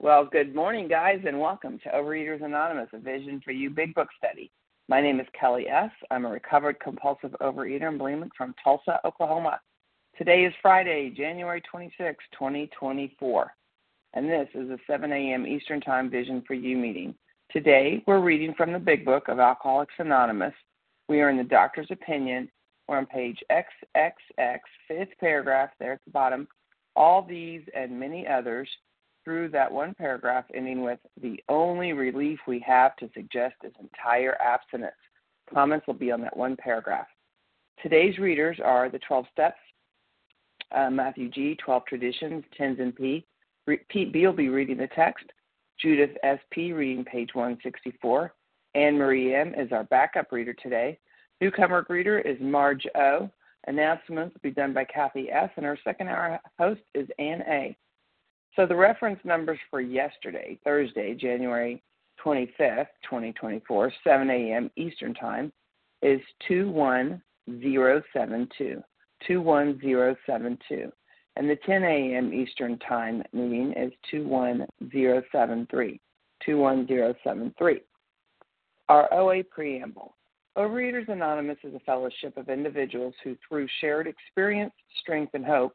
Well, good morning, guys, and welcome to Overeaters Anonymous, a Vision for You Big Book Study. My name is Kelly S. I'm a recovered compulsive overeater and bulimic from Tulsa, Oklahoma. Today is Friday, January 26, 2024, and this is a 7 a.m. Eastern Time Vision for You meeting. Today, we're reading from the Big Book of Alcoholics Anonymous. We are in the doctor's opinion. We're on page XXX, fifth paragraph there at the bottom. All these and many others through that one paragraph ending with the only relief we have to suggest is entire abstinence. Comments will be on that one paragraph. Today's readers are the 12 Steps, uh, Matthew G., 12 Traditions, Tenzin P. Pete B. will be reading the text. Judith S.P. reading page 164. Anne Marie M. is our backup reader today. Newcomer reader is Marge O. Announcements will be done by Kathy S. And our second hour host is Ann A. So the reference numbers for yesterday, Thursday, January 25th, 2024, 7 a.m. Eastern Time, is 21072. 21072. And the 10 a.m. Eastern Time meeting is 21073. 21073. Our OA Preamble. Overeaters Anonymous is a fellowship of individuals who, through shared experience, strength, and hope,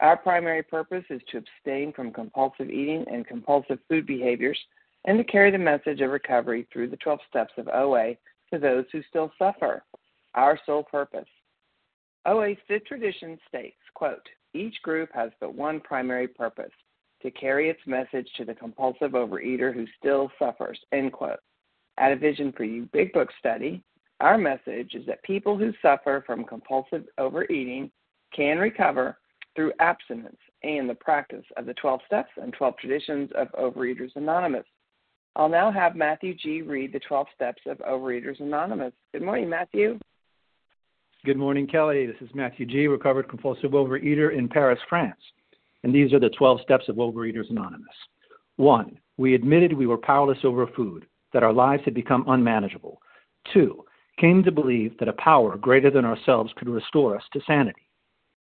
Our primary purpose is to abstain from compulsive eating and compulsive food behaviors and to carry the message of recovery through the 12 steps of OA to those who still suffer. Our sole purpose. OA's fifth tradition states, quote, each group has but one primary purpose, to carry its message to the compulsive overeater who still suffers, end quote. At a Vision for You Big Book study, our message is that people who suffer from compulsive overeating can recover through abstinence and the practice of the 12 steps and 12 traditions of Overeaters Anonymous. I'll now have Matthew G. read the 12 steps of Overeaters Anonymous. Good morning, Matthew. Good morning, Kelly. This is Matthew G., recovered compulsive overeater in Paris, France. And these are the 12 steps of Overeaters Anonymous. One, we admitted we were powerless over food, that our lives had become unmanageable. Two, came to believe that a power greater than ourselves could restore us to sanity.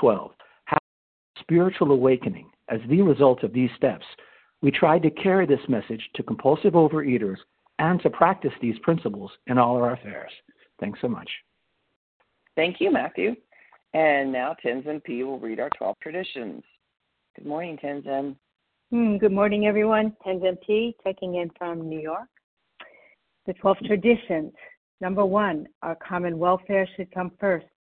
12 spiritual awakening as the result of these steps, we tried to carry this message to compulsive overeaters and to practice these principles in all our affairs. Thanks so much. Thank you, Matthew. And now Tenzin P. will read our 12 traditions. Good morning, Tenzin. Hmm, good morning, everyone. Tenzin P. checking in from New York. The 12 traditions. Number one, our common welfare should come first.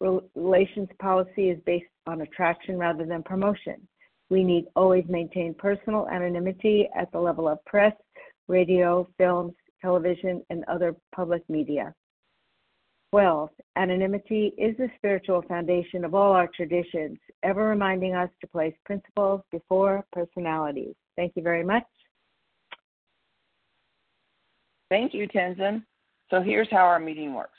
relations policy is based on attraction rather than promotion. We need always maintain personal anonymity at the level of press, radio, films, television, and other public media. 12. Anonymity is the spiritual foundation of all our traditions, ever reminding us to place principles before personalities. Thank you very much. Thank you, Tenzin. So here's how our meeting works.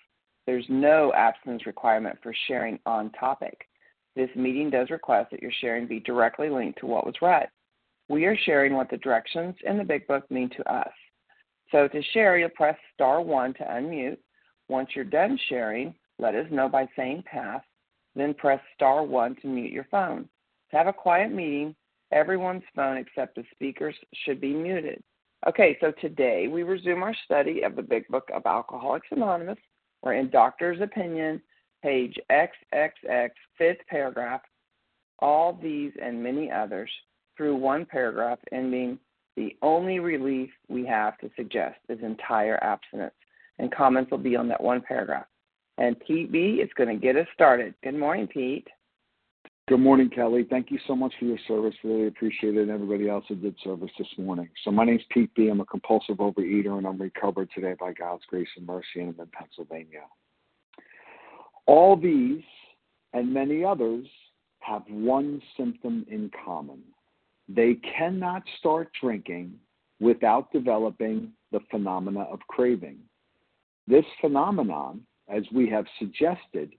There's no absence requirement for sharing on topic. This meeting does request that your sharing be directly linked to what was read. We are sharing what the directions in the Big Book mean to us. So to share, you'll press star one to unmute. Once you're done sharing, let us know by saying pass, then press star one to mute your phone. To have a quiet meeting, everyone's phone except the speaker's should be muted. Okay, so today we resume our study of the Big Book of Alcoholics Anonymous. We're in Doctor's Opinion, page XXX, fifth paragraph. All these and many others through one paragraph ending the only relief we have to suggest is entire abstinence. And comments will be on that one paragraph. And Pete B is going to get us started. Good morning, Pete. Good morning, Kelly. Thank you so much for your service. Really appreciate it. And everybody else who did service this morning. So my name's Pete B. I'm a compulsive overeater, and I'm recovered today by God's grace and mercy, and I'm in Pennsylvania. All these and many others have one symptom in common they cannot start drinking without developing the phenomena of craving. This phenomenon, as we have suggested,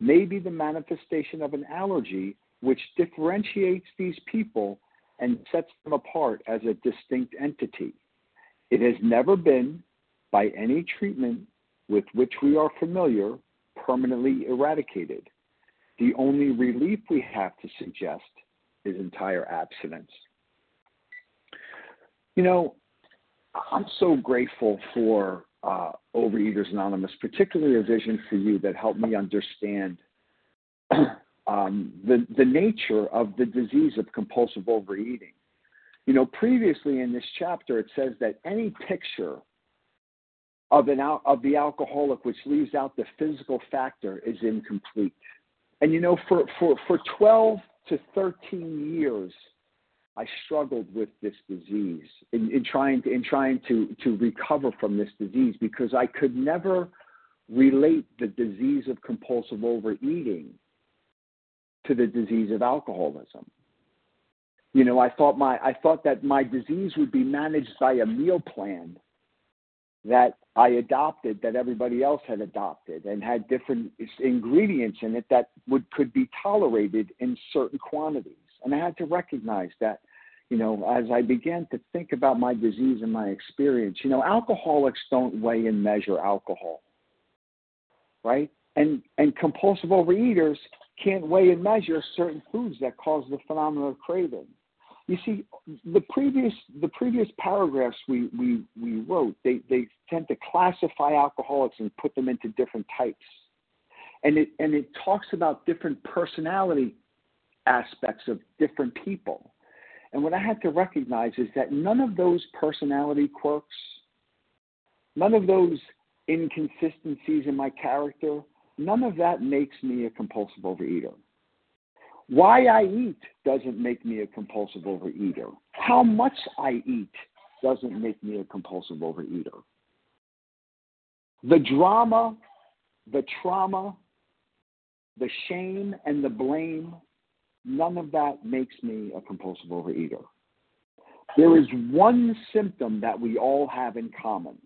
may be the manifestation of an allergy which differentiates these people and sets them apart as a distinct entity. It has never been, by any treatment with which we are familiar, permanently eradicated. The only relief we have to suggest is entire abstinence. You know, I'm so grateful for uh, Overeaters Anonymous, particularly a vision for you that helped me understand um, the, the nature of the disease of compulsive overeating. You know, previously in this chapter, it says that any picture of, an, of the alcoholic which leaves out the physical factor is incomplete. And you know, for, for, for 12 to 13 years, I struggled with this disease in, in trying to in trying to to recover from this disease because I could never relate the disease of compulsive overeating to the disease of alcoholism. You know, I thought my I thought that my disease would be managed by a meal plan that I adopted that everybody else had adopted and had different ingredients in it that would could be tolerated in certain quantities. And I had to recognize that, you know, as I began to think about my disease and my experience, you know, alcoholics don't weigh and measure alcohol. Right? And and compulsive overeaters can't weigh and measure certain foods that cause the phenomenon of craving. You see, the previous the previous paragraphs we, we, we wrote, they, they tend to classify alcoholics and put them into different types. And it and it talks about different personality aspects of different people. And what I had to recognize is that none of those personality quirks, none of those inconsistencies in my character, none of that makes me a compulsive overeater. Why I eat doesn't make me a compulsive overeater. How much I eat doesn't make me a compulsive overeater. The drama, the trauma, the shame, and the blame, none of that makes me a compulsive overeater. There is one symptom that we all have in common.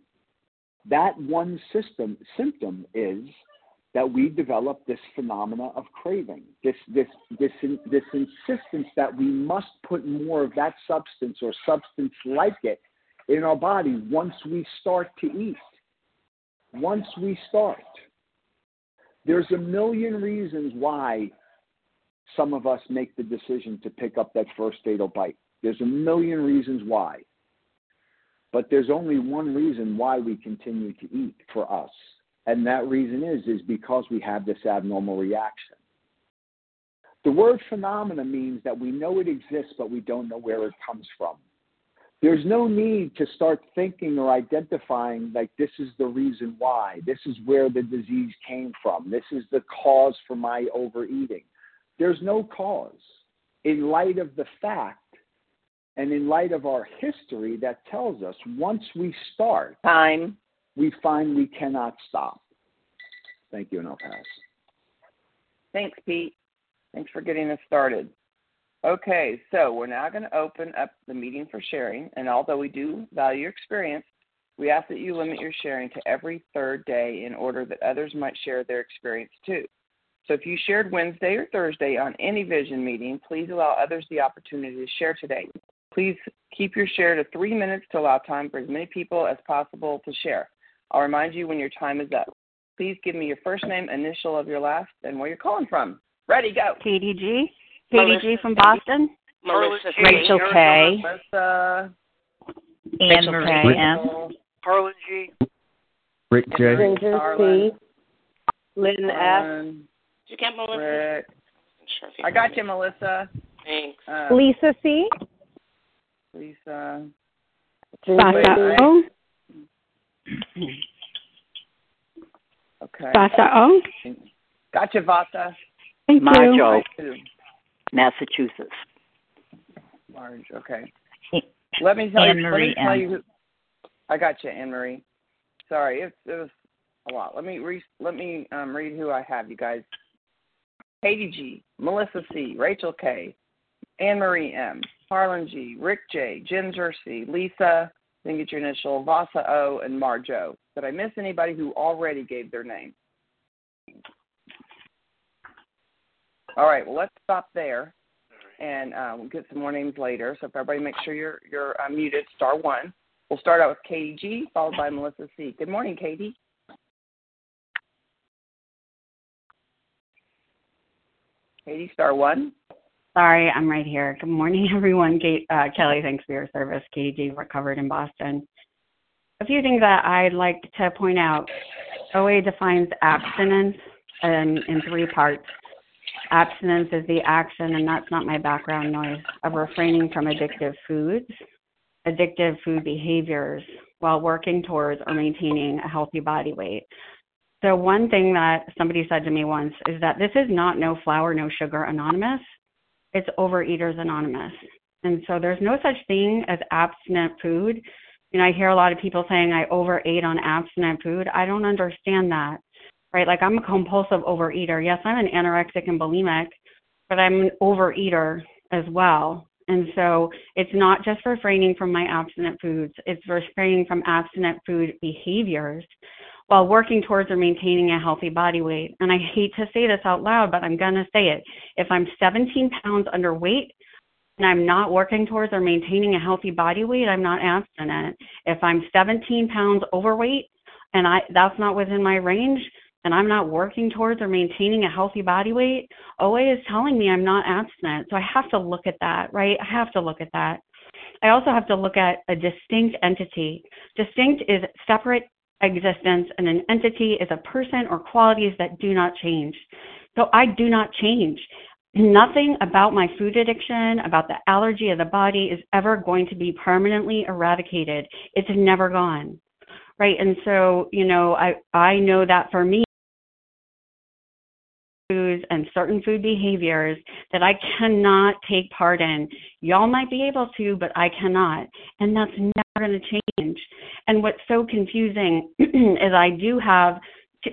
That one system, symptom is that we develop this phenomena of craving, this, this, this, this insistence that we must put more of that substance or substance like it in our body once we start to eat. Once we start. There's a million reasons why some of us make the decision to pick up that first fatal bite. There's a million reasons why. But there's only one reason why we continue to eat for us. And that reason is is because we have this abnormal reaction. The word phenomena means that we know it exists, but we don't know where it comes from. There's no need to start thinking or identifying like this is the reason why, this is where the disease came from, this is the cause for my overeating. There's no cause in light of the fact and in light of our history that tells us once we start, time, we find we cannot stop. Thank you, and I'll pass. Thanks, Pete. Thanks for getting us started. Okay, so we're now going to open up the meeting for sharing, and although we do value your experience, we ask that you limit your sharing to every third day in order that others might share their experience too. So if you shared Wednesday or Thursday on any vision meeting, please allow others the opportunity to share today. Please keep your share to three minutes to allow time for as many people as possible to share. I'll remind you when your time is up. Please give me your first name, initial of your last, and where you're calling from. Ready, go. Katie G. Katie G from Boston. Melissa Rachel K. Melissa. Anne Marie M. Harlan G. Rick J. Ginger C. Lynn F. Harlan, Did you get Melissa? Rick. Sure, I got you, Melissa. Thanks. Uh, Lisa C. Lisa. Ginger O. Okay. Vasa O. Gotcha, Vasa. Thank Marge O, Two. Massachusetts. Marge. Okay. Let me tell Anne you. Let me tell you. Who, I got you, Anne Marie. Sorry, it, it was a lot. Let me re, let me um, read who I have. You guys. Katie G, Melissa C, Rachel K, Anne Marie M, Harlan G, Rick J, Ginger C, Lisa. Then get your initial, Vasa O, and Marge O. Did I miss anybody who already gave their name? All right. Well, let's stop there, and uh, we'll get some more names later. So if everybody make sure you're you're uh, muted, star one. We'll start out with Katie G, followed by Melissa C. Good morning, Katie. Katie, star one. Sorry, I'm right here. Good morning, everyone. Kate, uh, Kelly, thanks for your service. Katie G, recovered in Boston. A few things that I'd like to point out. OA defines abstinence in, in three parts. Abstinence is the action, and that's not my background noise, of refraining from addictive foods, addictive food behaviors, while working towards or maintaining a healthy body weight. So, one thing that somebody said to me once is that this is not no flour, no sugar anonymous, it's Overeaters Anonymous. And so, there's no such thing as abstinent food. You know, I hear a lot of people saying I overate on abstinent food. I don't understand that right? Like I'm a compulsive overeater. Yes, I'm an anorexic and bulimic, but I'm an overeater as well. And so it's not just refraining from my abstinent foods, it's refraining from abstinent food behaviors while working towards or maintaining a healthy body weight. And I hate to say this out loud, but I'm going to say it. If I'm 17 pounds underweight, and I'm not working towards or maintaining a healthy body weight, I'm not abstinent. If I'm 17 pounds overweight and I that's not within my range, and I'm not working towards or maintaining a healthy body weight, OA is telling me I'm not abstinent. So I have to look at that, right? I have to look at that. I also have to look at a distinct entity. Distinct is separate existence, and an entity is a person or qualities that do not change. So I do not change. Nothing about my food addiction, about the allergy of the body, is ever going to be permanently eradicated. It's never gone right? And so, you know, I I know that for me foods and certain food behaviors that I cannot take part in. Y'all might be able to, but I cannot. And that's never going to change. And what's so confusing is I do have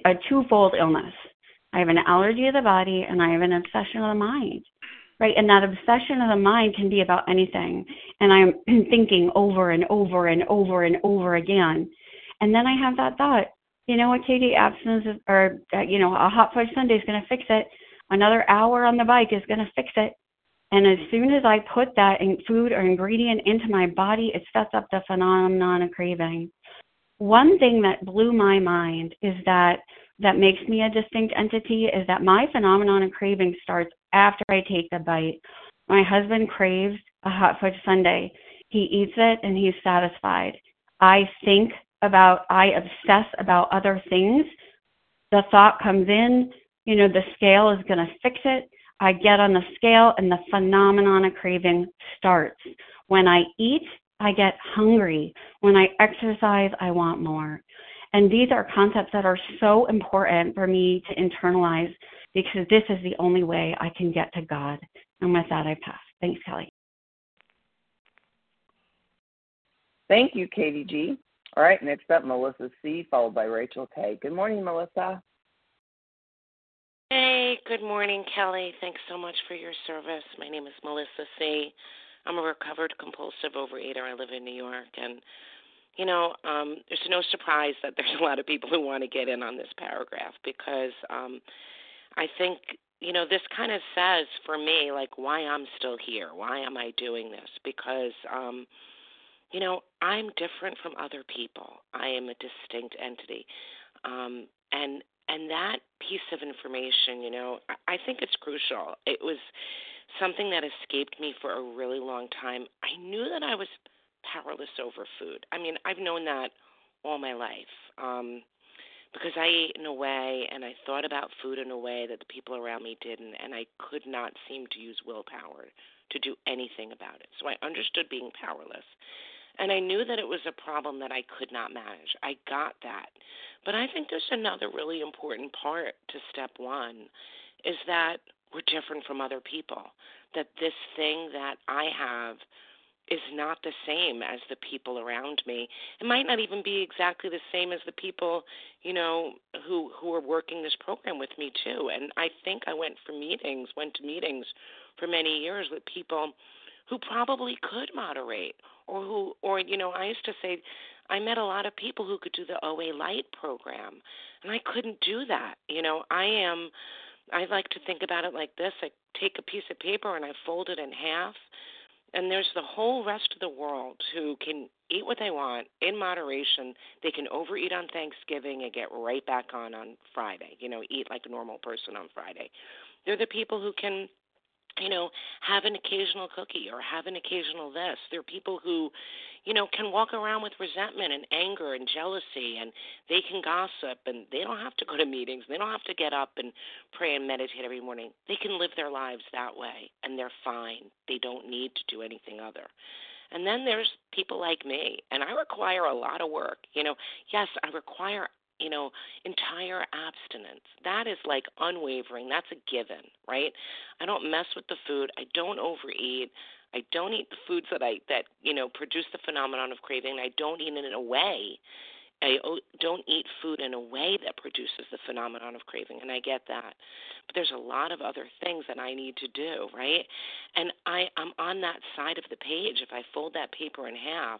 a twofold illness. I have an allergy of the body and I have an obsession of the mind. Right? And that obsession of the mind can be about anything. And I'm thinking over and over and over and over again. And then I have that thought, you know what, Katie, abstinence is, or, uh, you know, a hot fudge sundae is going to fix it. Another hour on the bike is going to fix it. And as soon as I put that in food or ingredient into my body, it sets up the phenomenon of craving. One thing that blew my mind is that that makes me a distinct entity is that my phenomenon of craving starts after I take the bite. My husband craves a hot fudge sundae. He eats it and he's satisfied. I think about, I obsess about other things. The thought comes in, you know, the scale is going to fix it. I get on the scale and the phenomenon of craving starts. When I eat, I get hungry. When I exercise, I want more. And these are concepts that are so important for me to internalize because this is the only way I can get to God. And with that, I pass. Thanks, Kelly. Thank you, Katie G. All right, next up, Melissa C., followed by Rachel K. Good morning, Melissa. Hey, good morning, Kelly. Thanks so much for your service. My name is Melissa C. I'm a recovered compulsive overeater. I live in New York, and you know, um, there's no surprise that there's a lot of people who want to get in on this paragraph because um, I think you know this kind of says for me like why I'm still here. Why am I doing this? Because um, you know, I'm different from other people. I am a distinct entity. Um, and and that piece of information, you know, I, I think it's crucial. It was something that escaped me for a really long time. I knew that I was powerless over food. I mean, I've known that all my life. Um because I ate in a way and I thought about food in a way that the people around me didn't and I could not seem to use willpower to do anything about it. So I understood being powerless. And I knew that it was a problem that I could not manage. I got that. But I think there's another really important part to step one is that we're different from other people. That this thing that I have is not the same as the people around me. It might not even be exactly the same as the people, you know, who who are working this program with me too. And I think I went for meetings, went to meetings for many years with people who probably could moderate or who or you know I used to say I met a lot of people who could do the OA light program and I couldn't do that. You know, I am I like to think about it like this. I take a piece of paper and I fold it in half and there's the whole rest of the world who can eat what they want in moderation. They can overeat on Thanksgiving and get right back on on Friday. You know, eat like a normal person on Friday. They're the people who can you know, have an occasional cookie or have an occasional this. There are people who, you know, can walk around with resentment and anger and jealousy and they can gossip and they don't have to go to meetings. They don't have to get up and pray and meditate every morning. They can live their lives that way and they're fine. They don't need to do anything other. And then there's people like me, and I require a lot of work. You know, yes, I require you know, entire abstinence. That is like unwavering. That's a given, right? I don't mess with the food. I don't overeat. I don't eat the foods that I that you know produce the phenomenon of craving. I don't eat it in a way. I don't eat food in a way that produces the phenomenon of craving, and I get that. But there's a lot of other things that I need to do, right? And I I'm on that side of the page. If I fold that paper in half,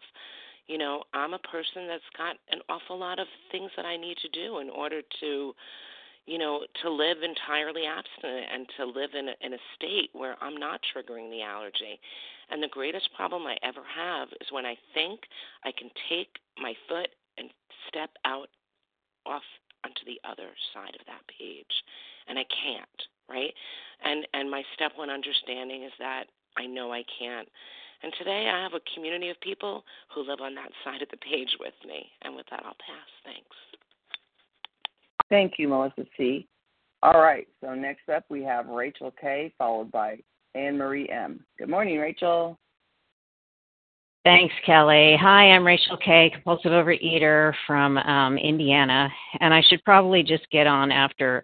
you know, I'm a person that's got an awful lot of things that I need to do in order to, you know, to live entirely abstinent and to live in a, in a state where I'm not triggering the allergy. And the greatest problem I ever have is when I think I can take my foot and step out off onto the other side of that page, and I can't, right? And and my step one understanding is that I know I can't. And today I have a community of people who live on that side of the page with me. And with that, I'll pass. Thanks. Thank you, Melissa C. All right, so next up we have Rachel K., followed by Anne Marie M. Good morning, Rachel. Thanks, Kelly. Hi, I'm Rachel Kay, compulsive overeater from um, Indiana, and I should probably just get on after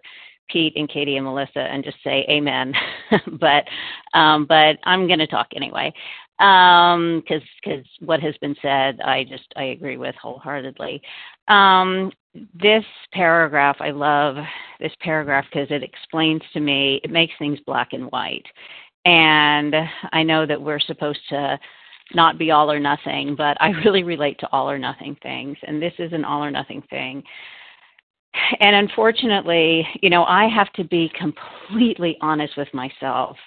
Pete and Katie and Melissa and just say amen, but um, but I'm going to talk anyway because um, because what has been said, I just I agree with wholeheartedly. Um, this paragraph, I love this paragraph because it explains to me, it makes things black and white, and I know that we're supposed to not be all or nothing, but I really relate to all or nothing things, and this is an all or nothing thing. And unfortunately, you know, I have to be completely honest with myself.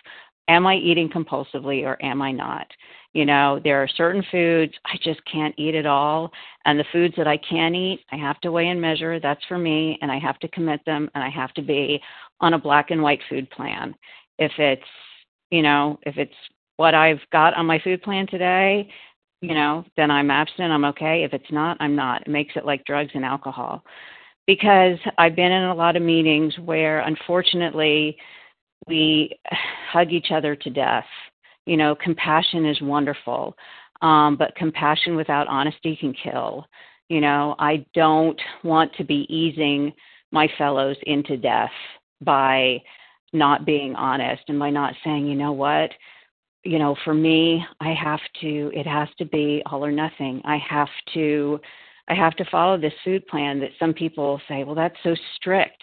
Am I eating compulsively or am I not? You know, there are certain foods I just can't eat at all. And the foods that I can eat, I have to weigh and measure. That's for me. And I have to commit them and I have to be on a black and white food plan. If it's, you know, if it's what I've got on my food plan today, you know, then I'm abstinent, I'm okay. If it's not, I'm not. It makes it like drugs and alcohol. Because I've been in a lot of meetings where unfortunately we hug each other to death. You know, compassion is wonderful, um, but compassion without honesty can kill. You know, I don't want to be easing my fellows into death by not being honest and by not saying, you know what, you know, for me, I have to, it has to be all or nothing. I have to, I have to follow this food plan that some people say, well, that's so strict.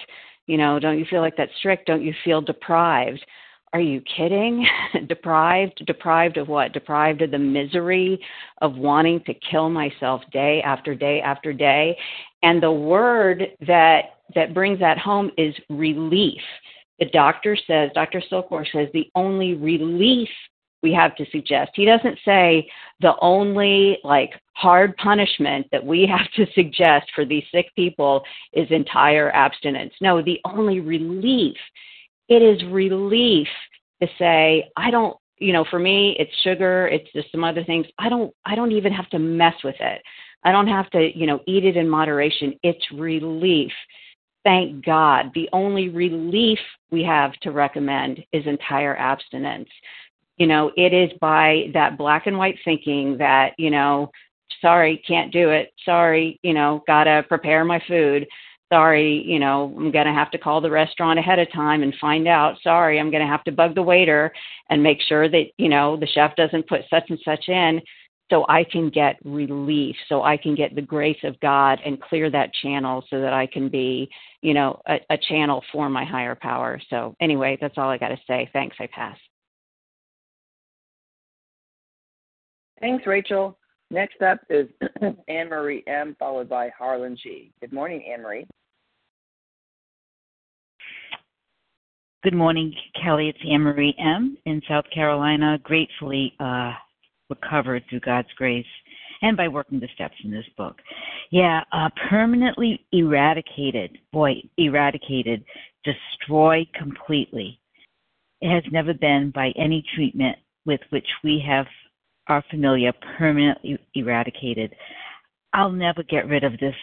You know, don't you feel like that's strict? Don't you feel deprived? Are you kidding? deprived? Deprived of what? Deprived of the misery of wanting to kill myself day after day after day. And the word that that brings that home is relief. The doctor says, Dr. Silkworth says, the only relief we have to suggest. He doesn't say the only like hard punishment that we have to suggest for these sick people is entire abstinence. No, the only relief, it is relief to say, I don't, you know, for me, it's sugar, it's just some other things. I don't, I don't even have to mess with it. I don't have to, you know, eat it in moderation. It's relief. Thank God. The only relief we have to recommend is entire abstinence you know, it is by that black and white thinking that, you know, sorry, can't do it. Sorry, you know, gotta prepare my food. Sorry, you know, I'm gonna have to call the restaurant ahead of time and find out. Sorry, I'm gonna have to bug the waiter and make sure that, you know, the chef doesn't put such and such in so I can get relief, so I can get the grace of God and clear that channel so that I can be, you know, a, a channel for my higher power. So anyway, that's all I got to say. Thanks. I pass. Thanks, Rachel. Next up is Anne Marie M, followed by Harlan G. Good morning, Anne Marie. Good morning, Kelly. It's Anne Marie M in South Carolina. Gratefully uh, recovered through God's grace and by working the steps in this book. Yeah, uh, permanently eradicated. Boy, eradicated, destroyed completely. It has never been by any treatment with which we have are familiar permanently eradicated. I'll never get rid of this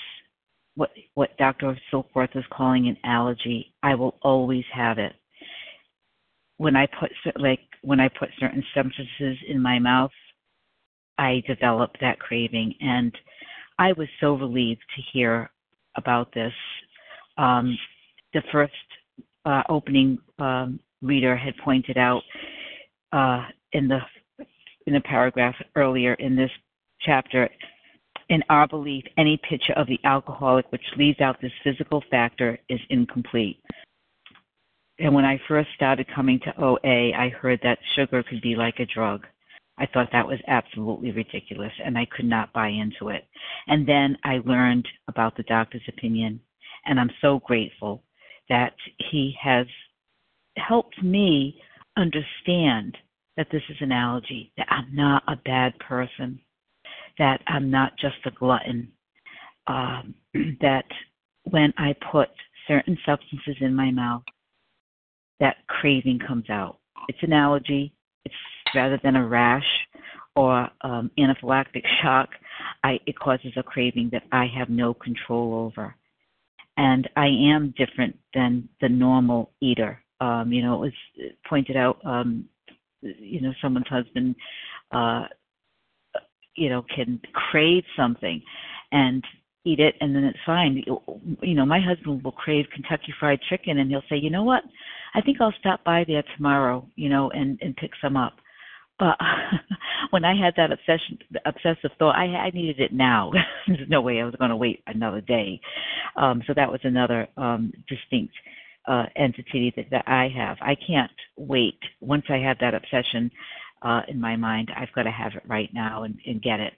what what Dr. Silkworth is calling an allergy. I will always have it. When I put like when I put certain substances in my mouth, I develop that craving, and I was so relieved to hear about this. Um, the first uh, opening um, reader had pointed out uh, in the in a paragraph earlier in this chapter, in our belief, any picture of the alcoholic which leaves out this physical factor is incomplete. And when I first started coming to OA, I heard that sugar could be like a drug. I thought that was absolutely ridiculous and I could not buy into it. And then I learned about the doctor's opinion, and I'm so grateful that he has helped me understand that this is an allergy, that I'm not a bad person, that I'm not just a glutton, um, that when I put certain substances in my mouth, that craving comes out. It's an allergy. It's rather than a rash or um, anaphylactic shock. I, it causes a craving that I have no control over. And I am different than the normal eater. Um, you know, it was pointed out um, you know someone's husband uh you know, can crave something and eat it and then it's fine. You know, my husband will crave Kentucky fried chicken and he'll say, "You know what? I think I'll stop by there tomorrow, you know, and and pick some up." But when I had that obsession, obsessive thought, I, I needed it now. There's no way I was going to wait another day. Um, so that was another um, distinct uh, entity that, that I have. I can't wait. Once I have that obsession uh, in my mind, I've got to have it right now and, and get it.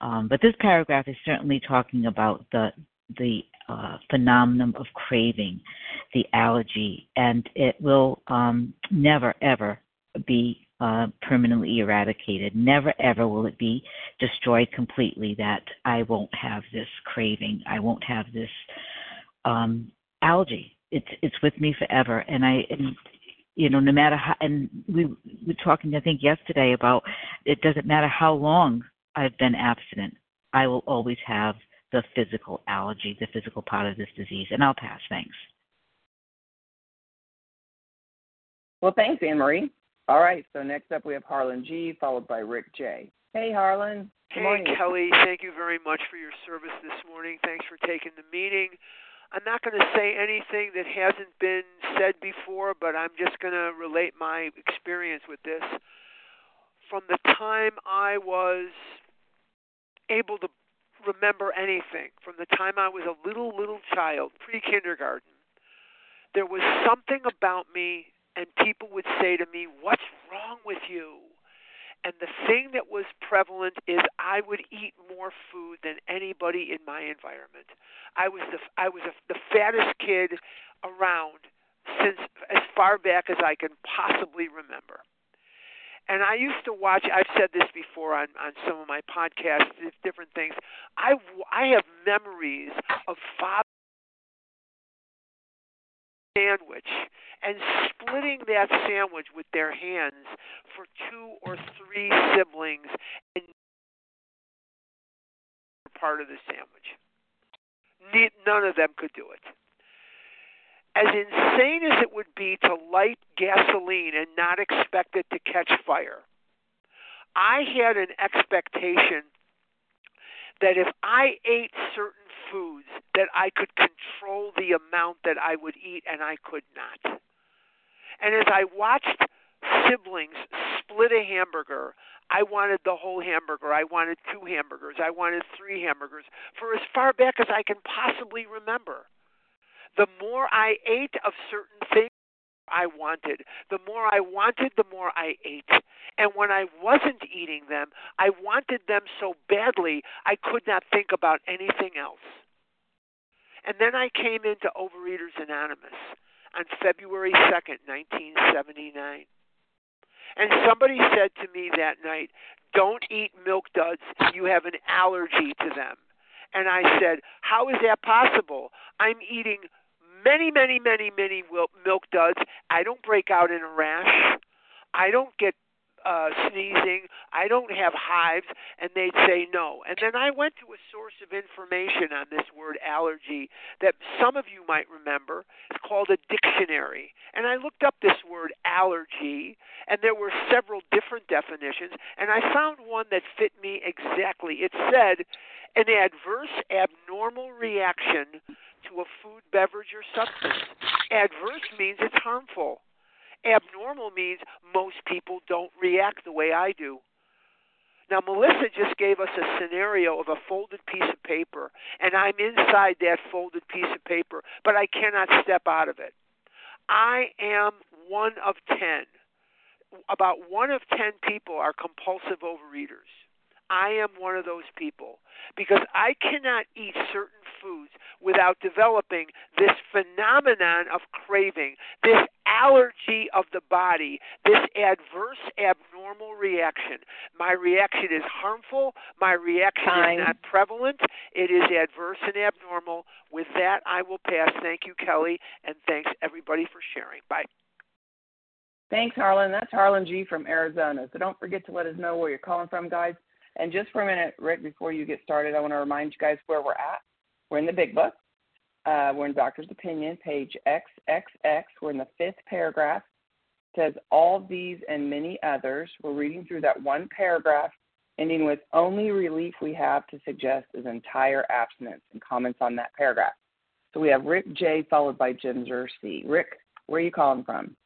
Um, but this paragraph is certainly talking about the the uh, phenomenon of craving, the allergy, and it will um, never ever be uh, permanently eradicated. Never ever will it be destroyed completely. That I won't have this craving. I won't have this um, allergy. It's it's with me forever, and I and you know no matter how. And we were talking I think yesterday about it doesn't matter how long I've been abstinent. I will always have the physical allergy, the physical part of this disease, and I'll pass. Thanks. Well, thanks, Anne Marie. All right, so next up we have Harlan G, followed by Rick J. Hey, Harlan. Good hey, morning. Kelly. Thank you very much for your service this morning. Thanks for taking the meeting. I'm not going to say anything that hasn't been said before, but I'm just going to relate my experience with this. From the time I was able to remember anything, from the time I was a little, little child, pre kindergarten, there was something about me and people would say to me, "What's wrong with you?" And the thing that was prevalent is I would eat more food than anybody in my environment. I was the I was a, the fattest kid around since as far back as I can possibly remember. And I used to watch. I've said this before on on some of my podcasts, different things. I I have memories of father sandwich and splitting that sandwich with their hands for two or three siblings and part of the sandwich. None of them could do it. As insane as it would be to light gasoline and not expect it to catch fire, I had an expectation that if I ate certain foods that I could control the amount that I would eat and I could not. And as I watched siblings split a hamburger, I wanted the whole hamburger. I wanted two hamburgers. I wanted three hamburgers for as far back as I can possibly remember. The more I ate of certain things I wanted, the more I wanted, the more I ate. And when I wasn't eating them, I wanted them so badly I could not think about anything else. And then I came into Overeaters Anonymous on February 2nd, 1979. And somebody said to me that night, Don't eat milk duds. You have an allergy to them. And I said, How is that possible? I'm eating many, many, many, many milk duds. I don't break out in a rash. I don't get uh, sneezing. I don't have hives. And they'd say no. And then I went to a source of information on this word allergy that some of you might remember. It's called a dictionary. And I looked up this word allergy, and there were several different definitions. And I found one that fit me exactly. It said, an adverse abnormal reaction to a food, beverage, or substance. Adverse means it's harmful. Abnormal means most people don't react the way I do. Now, Melissa just gave us a scenario of a folded piece of paper, and I'm inside that folded piece of paper, but I cannot step out of it. I am one of 10. About one of 10 people are compulsive overeaters. I am one of those people because I cannot eat certain foods without developing this phenomenon of craving, this allergy of the body, this adverse abnormal reaction. My reaction is harmful, my reaction Time. is not prevalent, it is adverse and abnormal. With that, I will pass. Thank you, Kelly, and thanks everybody for sharing. Bye. Thanks, Harlan. That's Harlan G from Arizona. So don't forget to let us know where you're calling from, guys. And just for a minute, Rick, before you get started, I want to remind you guys where we're at. We're in the big book. Uh, we're in Doctor's Opinion, page XXX. We're in the fifth paragraph. It says all these and many others. We're reading through that one paragraph ending with only relief we have to suggest is entire abstinence and comments on that paragraph. So we have Rick J followed by Ginger C. Rick, where are you calling from?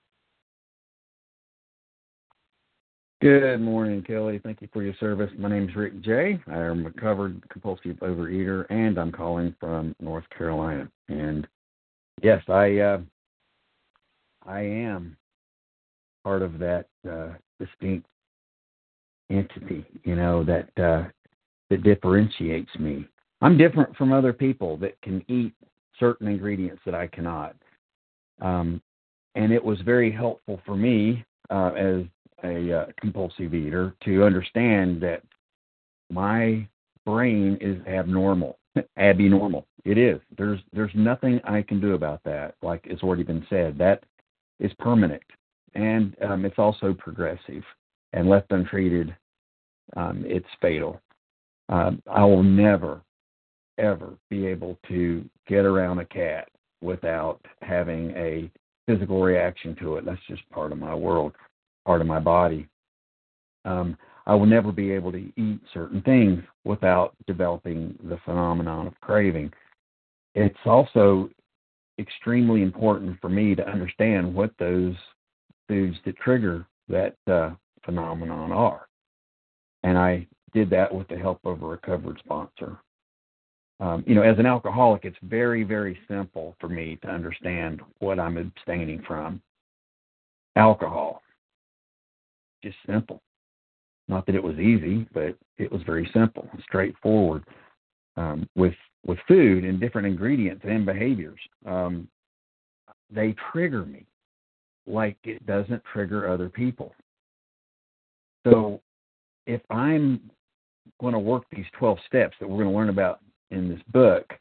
Good morning, Kelly. Thank you for your service. My name is Rick J. I am a recovered compulsive overeater, and I'm calling from North Carolina. And yes, I uh, I am part of that uh, distinct entity, you know, that uh, that differentiates me. I'm different from other people that can eat certain ingredients that I cannot. Um, and it was very helpful for me uh, as a uh, compulsive eater to understand that my brain is abnormal, abnormal. It is. There's there's nothing I can do about that. Like it's already been said, that is permanent, and um, it's also progressive. And left untreated, um, it's fatal. Uh, I will never, ever be able to get around a cat without having a physical reaction to it. That's just part of my world part of my body. Um, I will never be able to eat certain things without developing the phenomenon of craving. It's also extremely important for me to understand what those foods that trigger that uh, phenomenon are. And I did that with the help of a recovered sponsor. Um, you know, as an alcoholic, it's very, very simple for me to understand what I'm abstaining from. Alcohol just simple. Not that it was easy, but it was very simple, straightforward. Um, with with food and different ingredients and behaviors, um, they trigger me like it doesn't trigger other people. So if I'm going to work these 12 steps that we're going to learn about in this book,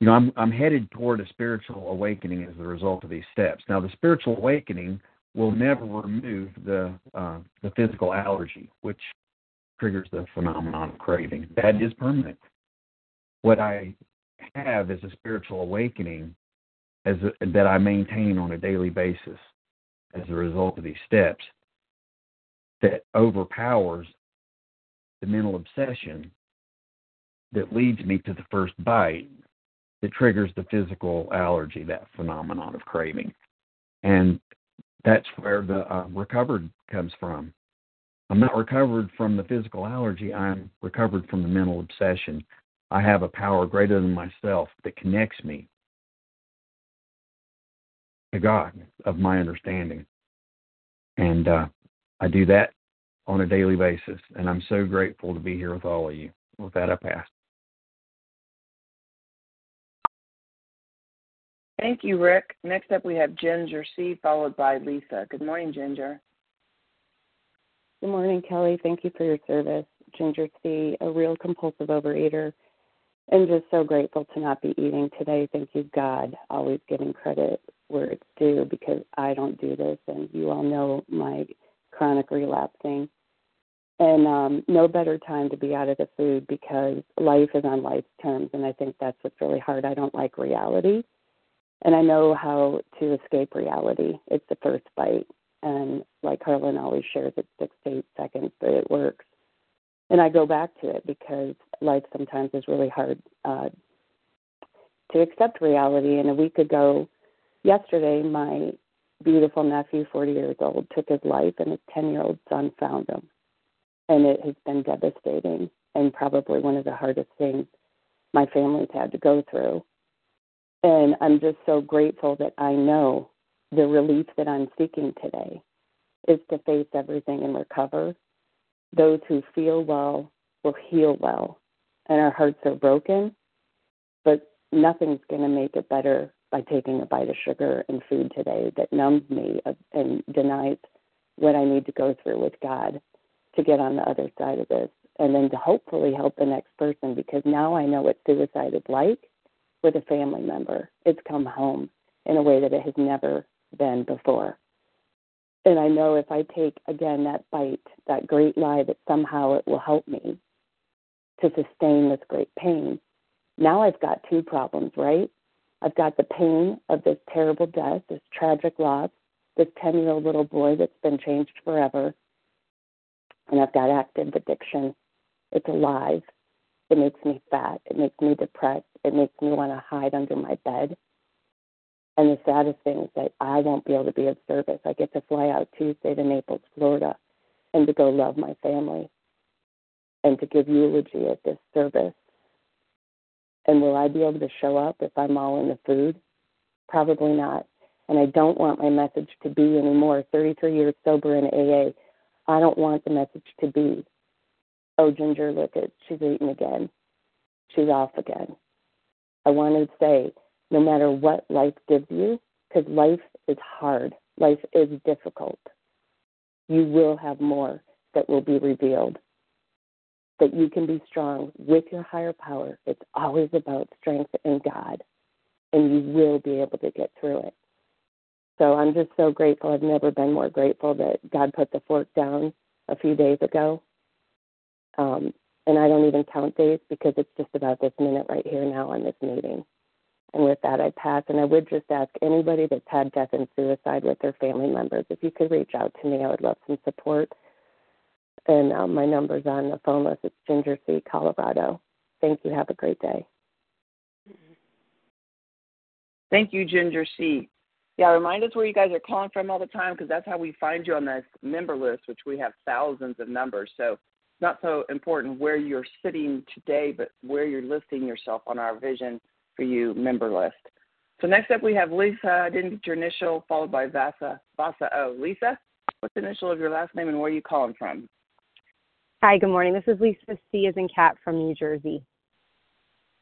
you know, I'm I'm headed toward a spiritual awakening as the result of these steps. Now, the spiritual awakening will never remove the uh, the physical allergy, which triggers the phenomenon of craving. That is permanent. What I have is a spiritual awakening as a, that I maintain on a daily basis as a result of these steps that overpowers the mental obsession that leads me to the first bite that triggers the physical allergy, that phenomenon of craving. And that's where the uh, recovered comes from. I'm not recovered from the physical allergy, I'm recovered from the mental obsession. I have a power greater than myself that connects me to God of my understanding. And uh, I do that on a daily basis. And I'm so grateful to be here with all of you. With that, I pass. Thank you, Rick. Next up, we have Ginger C, followed by Lisa. Good morning, Ginger. Good morning, Kelly. Thank you for your service. Ginger C, a real compulsive overeater, and just so grateful to not be eating today. Thank you, God. Always giving credit where it's due because I don't do this, and you all know my chronic relapsing. And um, no better time to be out of the food because life is on life's terms, and I think that's what's really hard. I don't like reality and I know how to escape reality. It's the first bite, and like Harlan always shares, it's six to eight seconds, but it works. And I go back to it because life sometimes is really hard uh, to accept reality. And a week ago, yesterday, my beautiful nephew, 40 years old, took his life, and his 10 year old son found him. And it has been devastating and probably one of the hardest things my family's had to go through and I'm just so grateful that I know the relief that I'm seeking today is to face everything and recover. Those who feel well will heal well, and our hearts are broken, but nothing's going to make it better by taking a bite of sugar and food today that numbs me and denies what I need to go through with God to get on the other side of this, and then to hopefully help the next person because now I know what suicide is like with a family member. It's come home in a way that it has never been before. And I know if I take again that bite, that great lie that somehow it will help me to sustain this great pain, now I've got two problems, right? I've got the pain of this terrible death, this tragic loss, this 10 year old little boy that's been changed forever. And I've got active addiction It's alive. It makes me fat. It makes me depressed. It makes me want to hide under my bed. And the saddest thing is that I won't be able to be of service. I get to fly out Tuesday to Naples, Florida, and to go love my family and to give eulogy at this service. And will I be able to show up if I'm all in the food? Probably not. And I don't want my message to be anymore, 33 years sober in AA, I don't want the message to be, oh, Ginger, look at, she's eating again. She's off again. I want to say, no matter what life gives you, because life is hard, life is difficult, you will have more that will be revealed. That you can be strong with your higher power. It's always about strength in God, and you will be able to get through it. So I'm just so grateful. I've never been more grateful that God put the fork down a few days ago. Um, and I don't even count days because it's just about this minute right here now on this meeting. And with that, I pass. And I would just ask anybody that's had death and suicide with their family members, if you could reach out to me, I would love some support. And um, my number's on the phone list. It's Ginger C, Colorado. Thank you. Have a great day. Thank you, Ginger C. Yeah, remind us where you guys are calling from all the time because that's how we find you on this member list, which we have thousands of numbers. So not so important where you're sitting today, but where you're listing yourself on our Vision for You member list. So next up we have Lisa. I didn't get your initial, followed by Vasa. Vasa O. Lisa, what's the initial of your last name and where are you calling from? Hi, good morning. This is Lisa C. as in cat from New Jersey.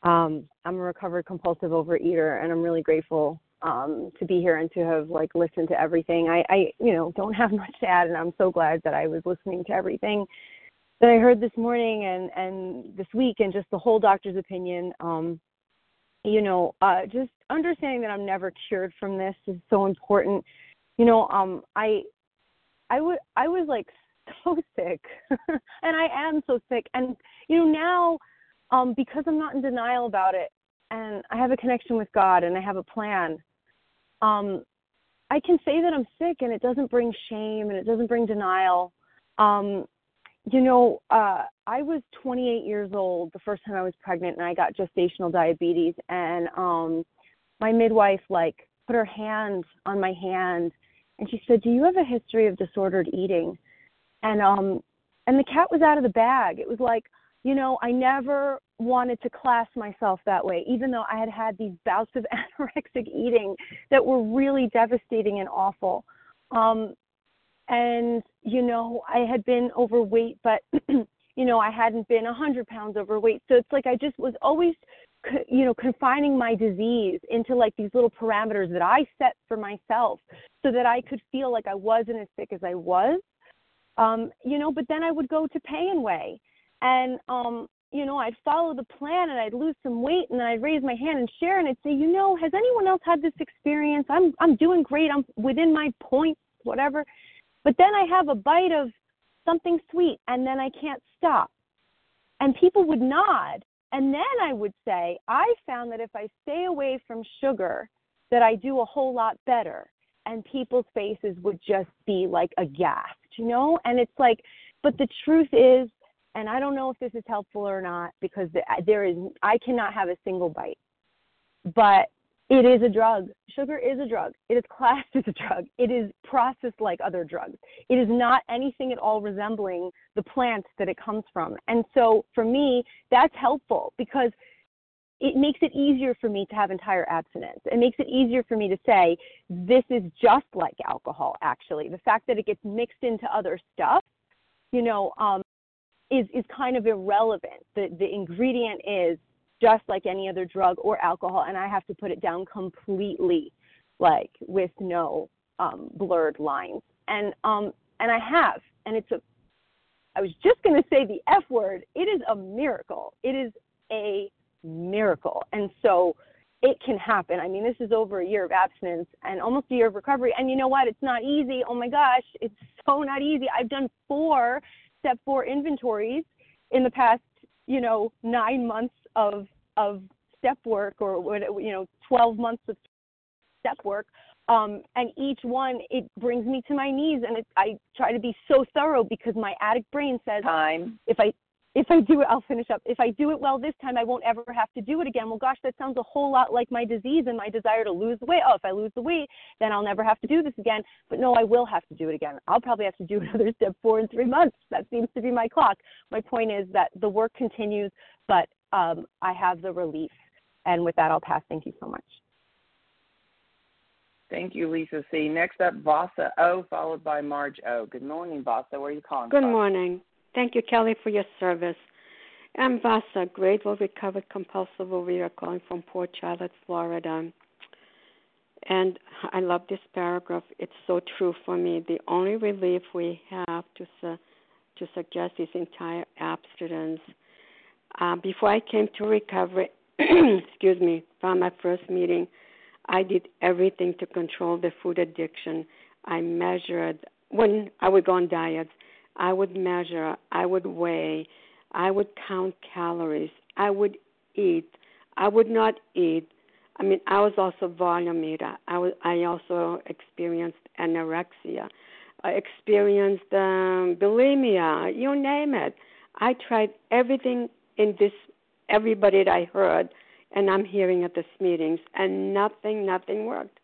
Um, I'm a recovered compulsive overeater, and I'm really grateful um, to be here and to have like listened to everything. I, I, you know, don't have much to add, and I'm so glad that I was listening to everything that I heard this morning and and this week, and just the whole doctor's opinion. Um, you know, uh, just understanding that I'm never cured from this is so important. You know, um, I, I would, I was like so sick, and I am so sick, and you know now, um, because I'm not in denial about it, and I have a connection with God, and I have a plan um, I can say that I'm sick and it doesn't bring shame and it doesn't bring denial. Um, you know, uh, I was 28 years old the first time I was pregnant and I got gestational diabetes and um, my midwife like put her hand on my hand and she said, "Do you have a history of disordered eating?" And um and the cat was out of the bag. It was like, you know, I never wanted to class myself that way, even though I had had these bouts of anorexic eating that were really devastating and awful. Um, and, you know, I had been overweight, but, you know, I hadn't been a 100 pounds overweight. So it's like I just was always, you know, confining my disease into like these little parameters that I set for myself so that I could feel like I wasn't as sick as I was. Um, you know, but then I would go to Pay and Weigh and um you know i'd follow the plan and i'd lose some weight and then i'd raise my hand and share and i'd say you know has anyone else had this experience i'm i'm doing great i'm within my points whatever but then i have a bite of something sweet and then i can't stop. And people would nod and then i would say i found that if i stay away from sugar that i do a whole lot better. And people's faces would just be like aghast you know? And it's like but the truth is and I don't know if this is helpful or not because there is I cannot have a single bite. But it is a drug. Sugar is a drug. It is classed as a drug. It is processed like other drugs. It is not anything at all resembling the plant that it comes from. And so for me, that's helpful because it makes it easier for me to have entire abstinence. It makes it easier for me to say, this is just like alcohol, actually. The fact that it gets mixed into other stuff, you know, um, is is kind of irrelevant. The the ingredient is just like any other drug or alcohol, and I have to put it down completely, like with no um, blurred lines. And um and I have, and it's a. I was just going to say the F word. It is a miracle. It is a miracle, and so it can happen. I mean, this is over a year of abstinence and almost a year of recovery. And you know what? It's not easy. Oh my gosh, it's so not easy. I've done four step four inventories in the past, you know, nine months of of step work or you know, 12 months of step work. Um, and each one it brings me to my knees, and it, I try to be so thorough because my addict brain says, "Time." If I if I do it, I'll finish up. If I do it well this time, I won't ever have to do it again. Well, gosh, that sounds a whole lot like my disease and my desire to lose the weight. Oh, if I lose the weight, then I'll never have to do this again. But no, I will have to do it again. I'll probably have to do another step four in three months. That seems to be my clock. My point is that the work continues, but um, I have the relief. And with that, I'll pass. Thank you so much. Thank you, Lisa C. Next up, Vasa O, followed by Marge O. Good morning, Vasa. Where are you calling Good from? morning. Thank you, Kelly, for your service. I'm Vasa, grateful, recovered compulsive overeater calling from Port Charlotte, Florida. And I love this paragraph. It's so true for me. The only relief we have to su- to suggest is entire abstinence. Uh, before I came to recovery, excuse me, from my first meeting, I did everything to control the food addiction. I measured when I would go on diets. I would measure. I would weigh. I would count calories. I would eat. I would not eat. I mean, I was also volume eater. I was. I also experienced anorexia. I experienced um, bulimia. You name it. I tried everything in this. Everybody that I heard and I'm hearing at this meetings, and nothing, nothing worked.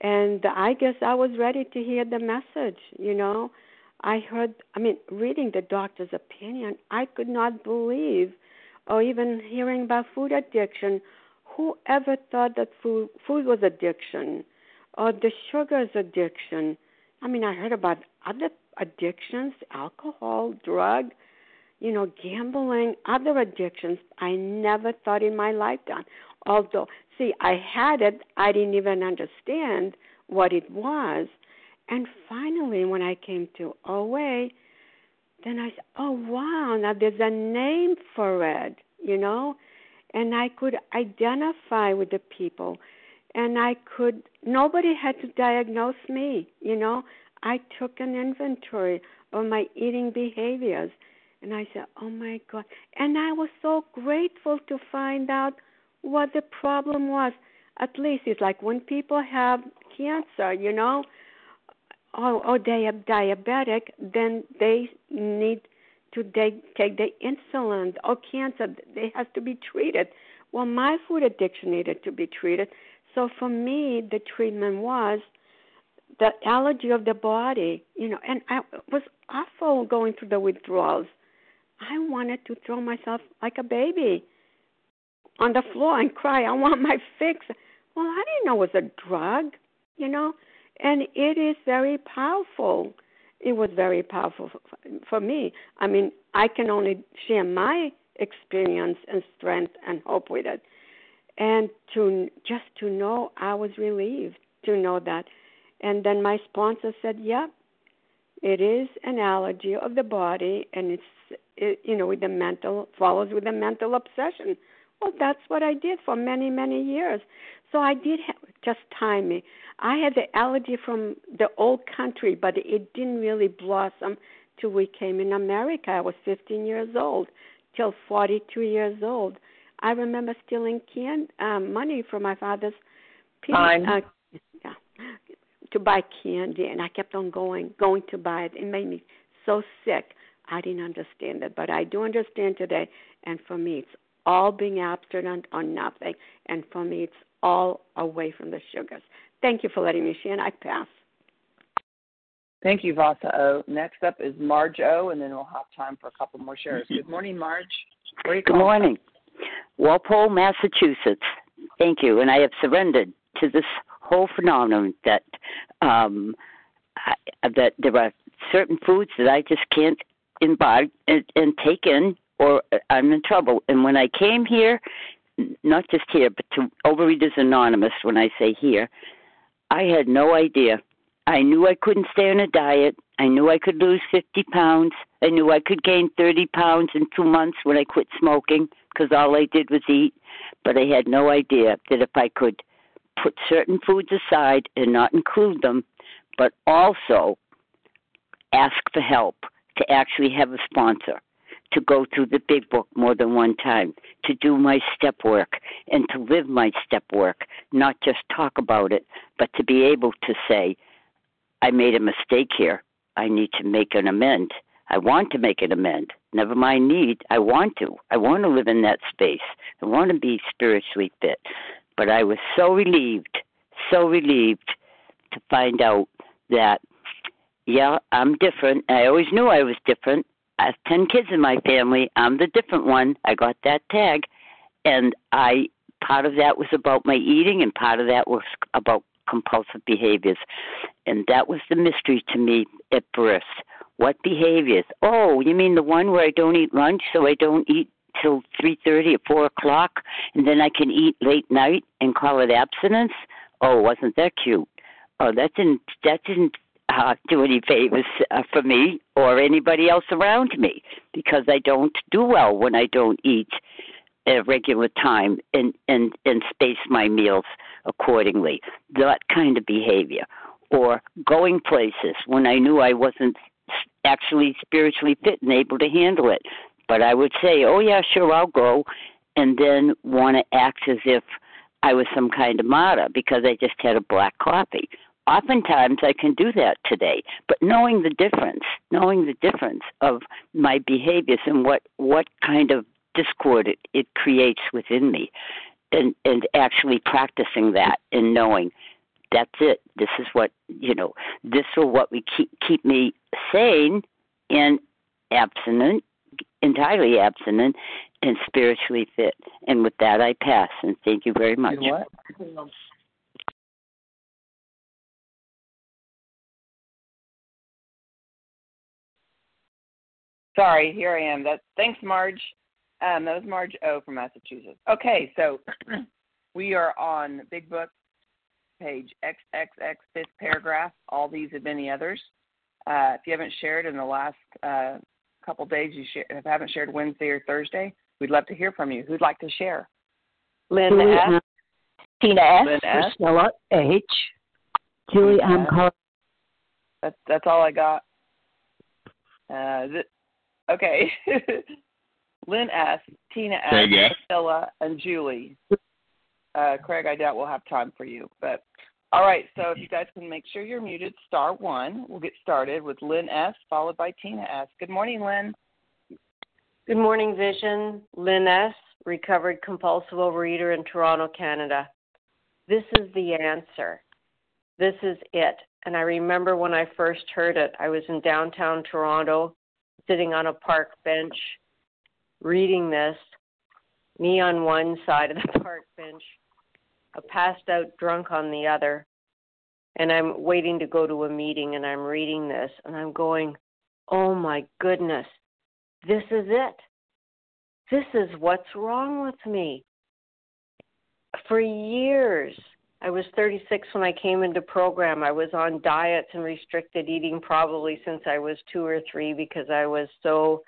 And I guess I was ready to hear the message, you know. I heard, I mean, reading the doctor's opinion, I could not believe, or even hearing about food addiction. Who ever thought that food food was addiction, or the sugar's addiction? I mean, I heard about other addictions, alcohol, drug, you know, gambling, other addictions. I never thought in my lifetime. Although, see, I had it, I didn't even understand what it was. And finally, when I came to OA, then I said, oh, wow, now there's a name for it, you know? And I could identify with the people. And I could, nobody had to diagnose me, you know? I took an inventory of my eating behaviors. And I said, oh my God. And I was so grateful to find out what the problem was. At least it's like when people have cancer, you know, or, or they are diabetic, then they need to they take the insulin or cancer. They have to be treated. Well, my food addiction needed to be treated. So for me, the treatment was the allergy of the body, you know, and I was awful going through the withdrawals. I wanted to throw myself like a baby on the floor and cry, I want my fix. Well, I didn't know it was a drug, you know, and it is very powerful. It was very powerful for, me. I mean, I can only share my experience and strength and hope with it. And to just to know I was relieved to know that. And then my sponsor said, "Yep, it is an allergy of the body, and it's it, you know with the mental follows with the mental obsession. Well, that's what I did for many many years. So I did have, just time me. I had the allergy from the old country, but it didn't really blossom till we came in America. I was 15 years old till 42 years old. I remember stealing can um, money from my father's Fine. uh, yeah, to buy candy, and I kept on going, going to buy it. It made me so sick. I didn't understand it, but I do understand today. And for me, it's all being abstinent or nothing. And for me, it's all away from the sugars. Thank you for letting me share. And I pass. Thank you, Vasa O. Next up is Marge O, and then we'll have time for a couple more shares. Good morning, Marge. Where you Good calling morning. Walpole, Massachusetts. Thank you. And I have surrendered to this whole phenomenon that um, I, that there are certain foods that I just can't imbibe and, and take in, or I'm in trouble. And when I came here, not just here, but to Overeaters Anonymous, when I say here, I had no idea. I knew I couldn't stay on a diet. I knew I could lose 50 pounds. I knew I could gain 30 pounds in two months when I quit smoking because all I did was eat. But I had no idea that if I could put certain foods aside and not include them, but also ask for help to actually have a sponsor, to go through the big book more than one time, to do my step work and to live my step work, not just talk about it, but to be able to say, I made a mistake here. I need to make an amend. I want to make an amend. Never mind need. I want to. I want to live in that space. I want to be spiritually fit. But I was so relieved, so relieved to find out that, yeah, I'm different. I always knew I was different. I have 10 kids in my family. I'm the different one. I got that tag. And I, part of that was about my eating, and part of that was about compulsive behaviors. And that was the mystery to me at birth. What behaviors? Oh, you mean the one where I don't eat lunch, so I don't eat till three thirty or four o'clock, and then I can eat late night and call it abstinence? Oh, wasn't that cute? Oh, that didn't that didn't uh, do any favors uh, for me or anybody else around me because I don't do well when I don't eat at a regular time and and and space my meals accordingly. That kind of behavior, or going places when I knew I wasn't actually spiritually fit and able to handle it. But I would say, "Oh yeah, sure, I'll go," and then want to act as if I was some kind of martyr because I just had a black coffee. Oftentimes I can do that today, but knowing the difference, knowing the difference of my behaviors and what what kind of discord it, it creates within me and and actually practicing that and knowing that's it. This is what you know this is what we keep keep me sane and abstinent entirely abstinent and spiritually fit. And with that i pass and thank you very much. you know Sorry, here I am. That thanks, Marge. Um, that was Marge O from Massachusetts. Okay, so we are on Big Book, page XXX, fifth paragraph. All these and many others. Uh, if you haven't shared in the last uh, couple days, you share, if haven't shared Wednesday or Thursday, we'd love to hear from you. Who'd like to share? Lynn S. Tina S. Lynn. Priscilla H. Julie, I'm calling. That's that's all I got. Uh, th- okay. Lynn S., Tina S., Craig Priscilla, and Julie. Uh, Craig, I doubt we'll have time for you. But all right, so if you guys can make sure you're muted, star one. We'll get started with Lynn S., followed by Tina S. Good morning, Lynn. Good morning, Vision. Lynn S., recovered compulsive overeater in Toronto, Canada. This is the answer. This is it. And I remember when I first heard it, I was in downtown Toronto, sitting on a park bench reading this, me on one side of the park bench, a passed out drunk on the other, and I'm waiting to go to a meeting and I'm reading this and I'm going, oh my goodness, this is it. This is what's wrong with me. For years, I was 36 when I came into program. I was on diets and restricted eating probably since I was two or three because I was so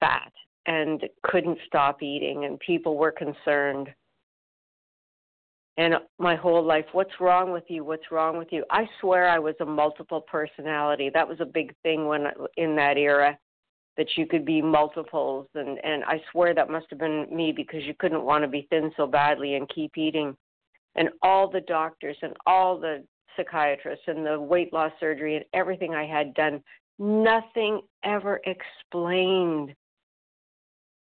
fat and couldn't stop eating, and people were concerned. And my whole life, what's wrong with you? What's wrong with you? I swear I was a multiple personality. That was a big thing when in that era that you could be multiples and and I swear that must have been me because you couldn't want to be thin so badly and keep eating. And all the doctors and all the psychiatrists and the weight loss surgery and everything I had done nothing ever explained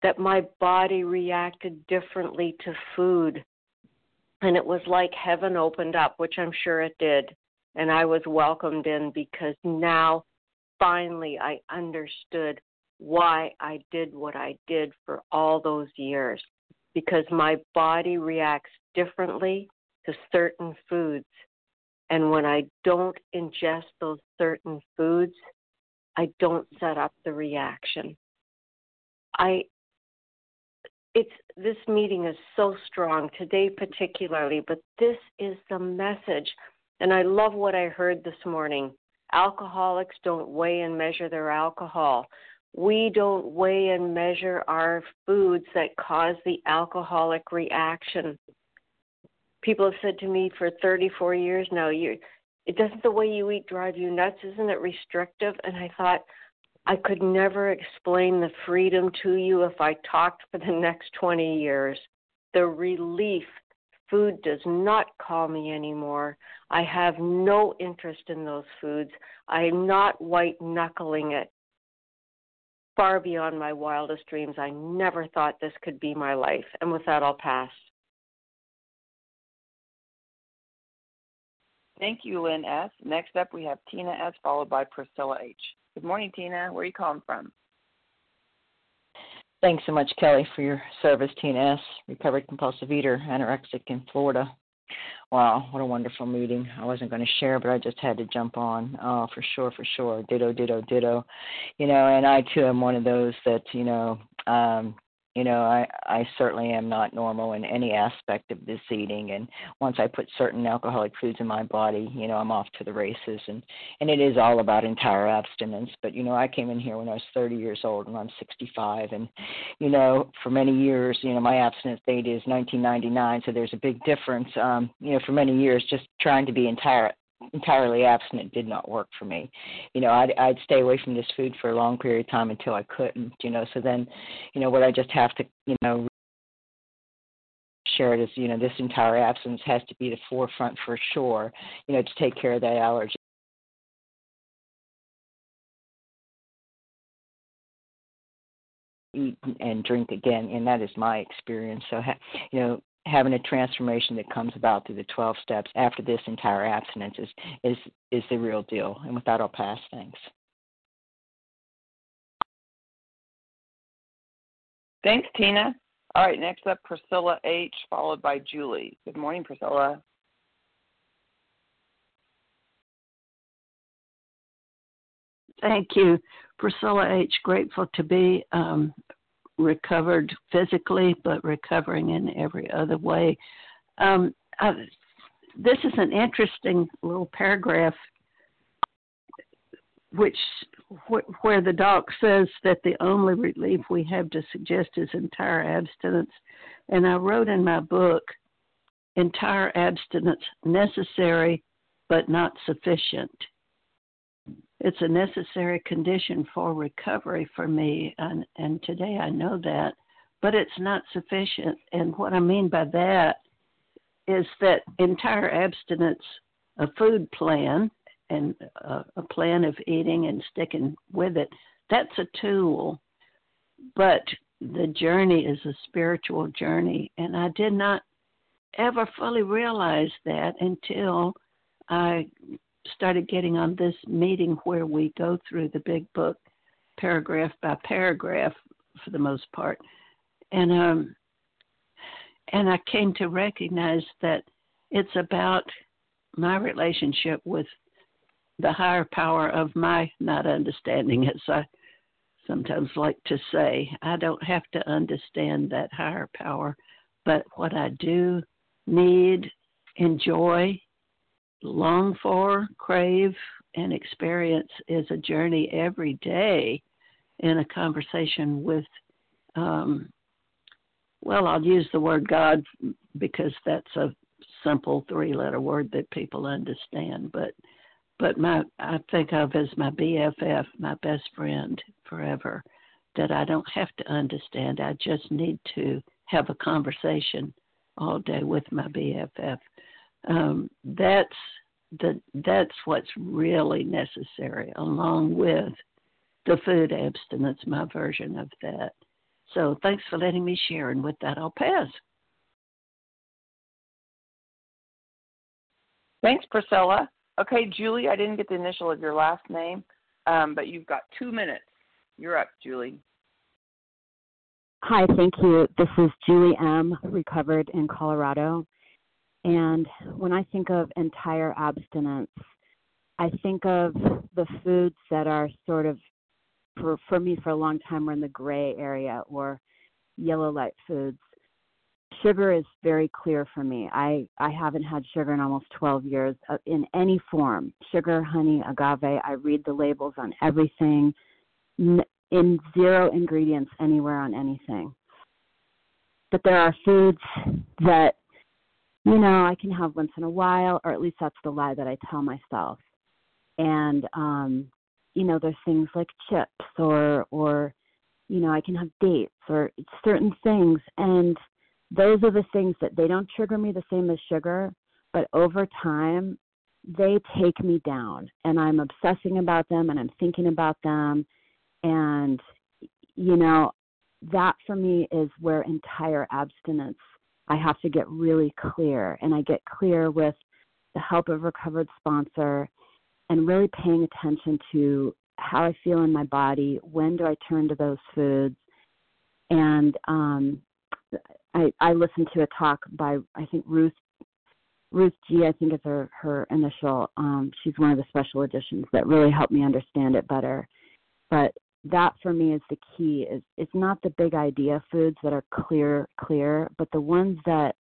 that my body reacted differently to food. And it was like heaven opened up, which I'm sure it did. And I was welcomed in because now finally I understood why I did what I did for all those years. Because my body reacts differently to certain foods. And when I don't ingest those certain foods, I don't set up the reaction. I it's this meeting is so strong today particularly, but this is the message. And I love what I heard this morning. Alcoholics don't weigh and measure their alcohol. We don't weigh and measure our foods that cause the alcoholic reaction. People have said to me for 34 years now, you it doesn't the way you eat drive you nuts, isn't it restrictive? And I thought, I could never explain the freedom to you if I talked for the next 20 years. The relief. Food does not call me anymore. I have no interest in those foods. I'm not white knuckling it. far beyond my wildest dreams. I never thought this could be my life. And with that, I'll pass. Thank you, Lynn S. Next up, we have Tina S., followed by Priscilla H. Good morning, Tina. Where are you calling from? Thanks so much, Kelly, for your service, Tina S., recovered compulsive eater, anorexic in Florida. Wow, what a wonderful meeting. I wasn't going to share, but I just had to jump on. Oh, for sure, for sure. Ditto, ditto, ditto. You know, and I too am one of those that, you know, um, you know, I, I certainly am not normal in any aspect of this eating. And once I put certain alcoholic foods in my body, you know, I'm off to the races. And, and it is all about entire abstinence. But, you know, I came in here when I was 30 years old and I'm 65. And, you know, for many years, you know, my abstinence date is 1999. So there's a big difference. Um, you know, for many years, just trying to be entire entirely abstinent did not work for me. You know, I'd I'd stay away from this food for a long period of time until I couldn't. You know, so then, you know, what I just have to, you know, share it is, you know, this entire abstinence has to be the forefront for sure. You know, to take care of that allergy. eat and drink again and that is my experience so you know having a transformation that comes about through the 12 steps after this entire abstinence is is is the real deal. And with that, I'll pass. Thanks. Thanks, Tina. All right, next up, Priscilla H., followed by Julie. Good morning, Priscilla. Thank you. Priscilla H., grateful to be um, recovered physically, but recovering in every other way. Um, this is an interesting little paragraph, which wh- where the doc says that the only relief we have to suggest is entire abstinence, and I wrote in my book, entire abstinence necessary but not sufficient it's a necessary condition for recovery for me, and, and today I know that, but it's not sufficient. And what I mean by that is that entire abstinence, a food plan, and a, a plan of eating and sticking with it, that's a tool, but the journey is a spiritual journey, and I did not ever fully realize that until I started getting on this meeting where we go through the big book paragraph by paragraph for the most part. And um and I came to recognize that it's about my relationship with the higher power of my not understanding as I sometimes like to say. I don't have to understand that higher power but what I do need enjoy long for, crave, and experience is a journey every day in a conversation with, um, well, I'll use the word God because that's a simple three letter word that people understand, but but my I think of as my BFF, my best friend forever, that I don't have to understand. I just need to have a conversation all day with my BFF um, that's the that's what's really necessary, along with the food abstinence, my version of that. So thanks for letting me share, and with that, I'll pass. Thanks, Priscilla. Okay, Julie, I didn't get the initial of your last name, um, but you've got two minutes. You're up, Julie. Hi, thank you. This is Julie M., recovered in Colorado. And when I think of entire abstinence, I think of the foods that are sort of, for, for me, for a long time, were in the gray area or yellow light foods. Sugar is very clear for me. I, I haven't had sugar in almost 12 years uh, in any form sugar, honey, agave. I read the labels on everything, in zero ingredients anywhere on anything. But there are foods that you know, I can have once in a while, or at least that's the lie that I tell myself. And um, you know, there's things like chips or or you know, I can have dates or certain things. And those are the things that they don't trigger me the same as sugar, but over time they take me down. And I'm obsessing about them and I'm thinking about them. And you know, that for me is where entire abstinence I have to get really clear and I get clear with the help of recovered sponsor and really paying attention to how I feel in my body, when do I turn to those foods, and um, I, I listened to a talk by I think Ruth Ruth G. I think is her her initial. Um, she's one of the special editions that really helped me understand it better. But that for me is the key. Is it's not the big idea foods that are clear clear, but the ones that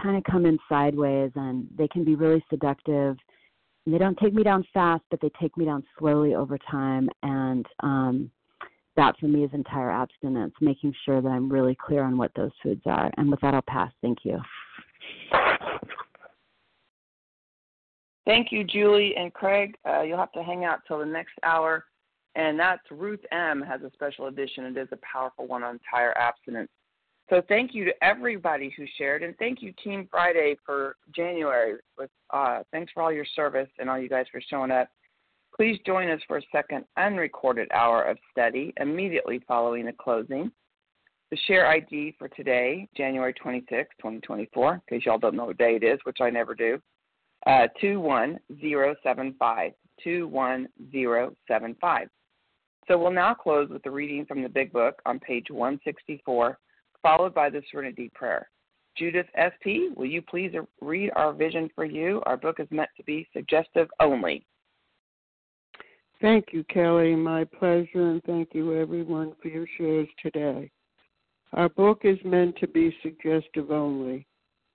kind of come in sideways and they can be really seductive. They don't take me down fast, but they take me down slowly over time. And um, that for me is entire abstinence, making sure that I'm really clear on what those foods are. And with that, I'll pass. Thank you. Thank you, Julie and Craig. Uh, you'll have to hang out till the next hour. And that's Ruth M. has a special edition. It is a powerful one on tire abstinence. So thank you to everybody who shared, and thank you Team Friday for January. With uh, thanks for all your service and all you guys for showing up. Please join us for a second unrecorded hour of study immediately following the closing. The share ID for today, January 26, 2024, in case y'all don't know what day it is, which I never do, uh, 21075. 21075. So we'll now close with the reading from the Big Book on page 164, followed by the Serenity Prayer. Judith S.P., will you please read our vision for you? Our book is meant to be suggestive only. Thank you, Kelly. My pleasure, and thank you, everyone, for your shares today. Our book is meant to be suggestive only.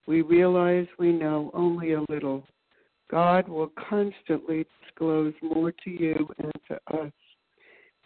We realize we know only a little. God will constantly disclose more to you and to us.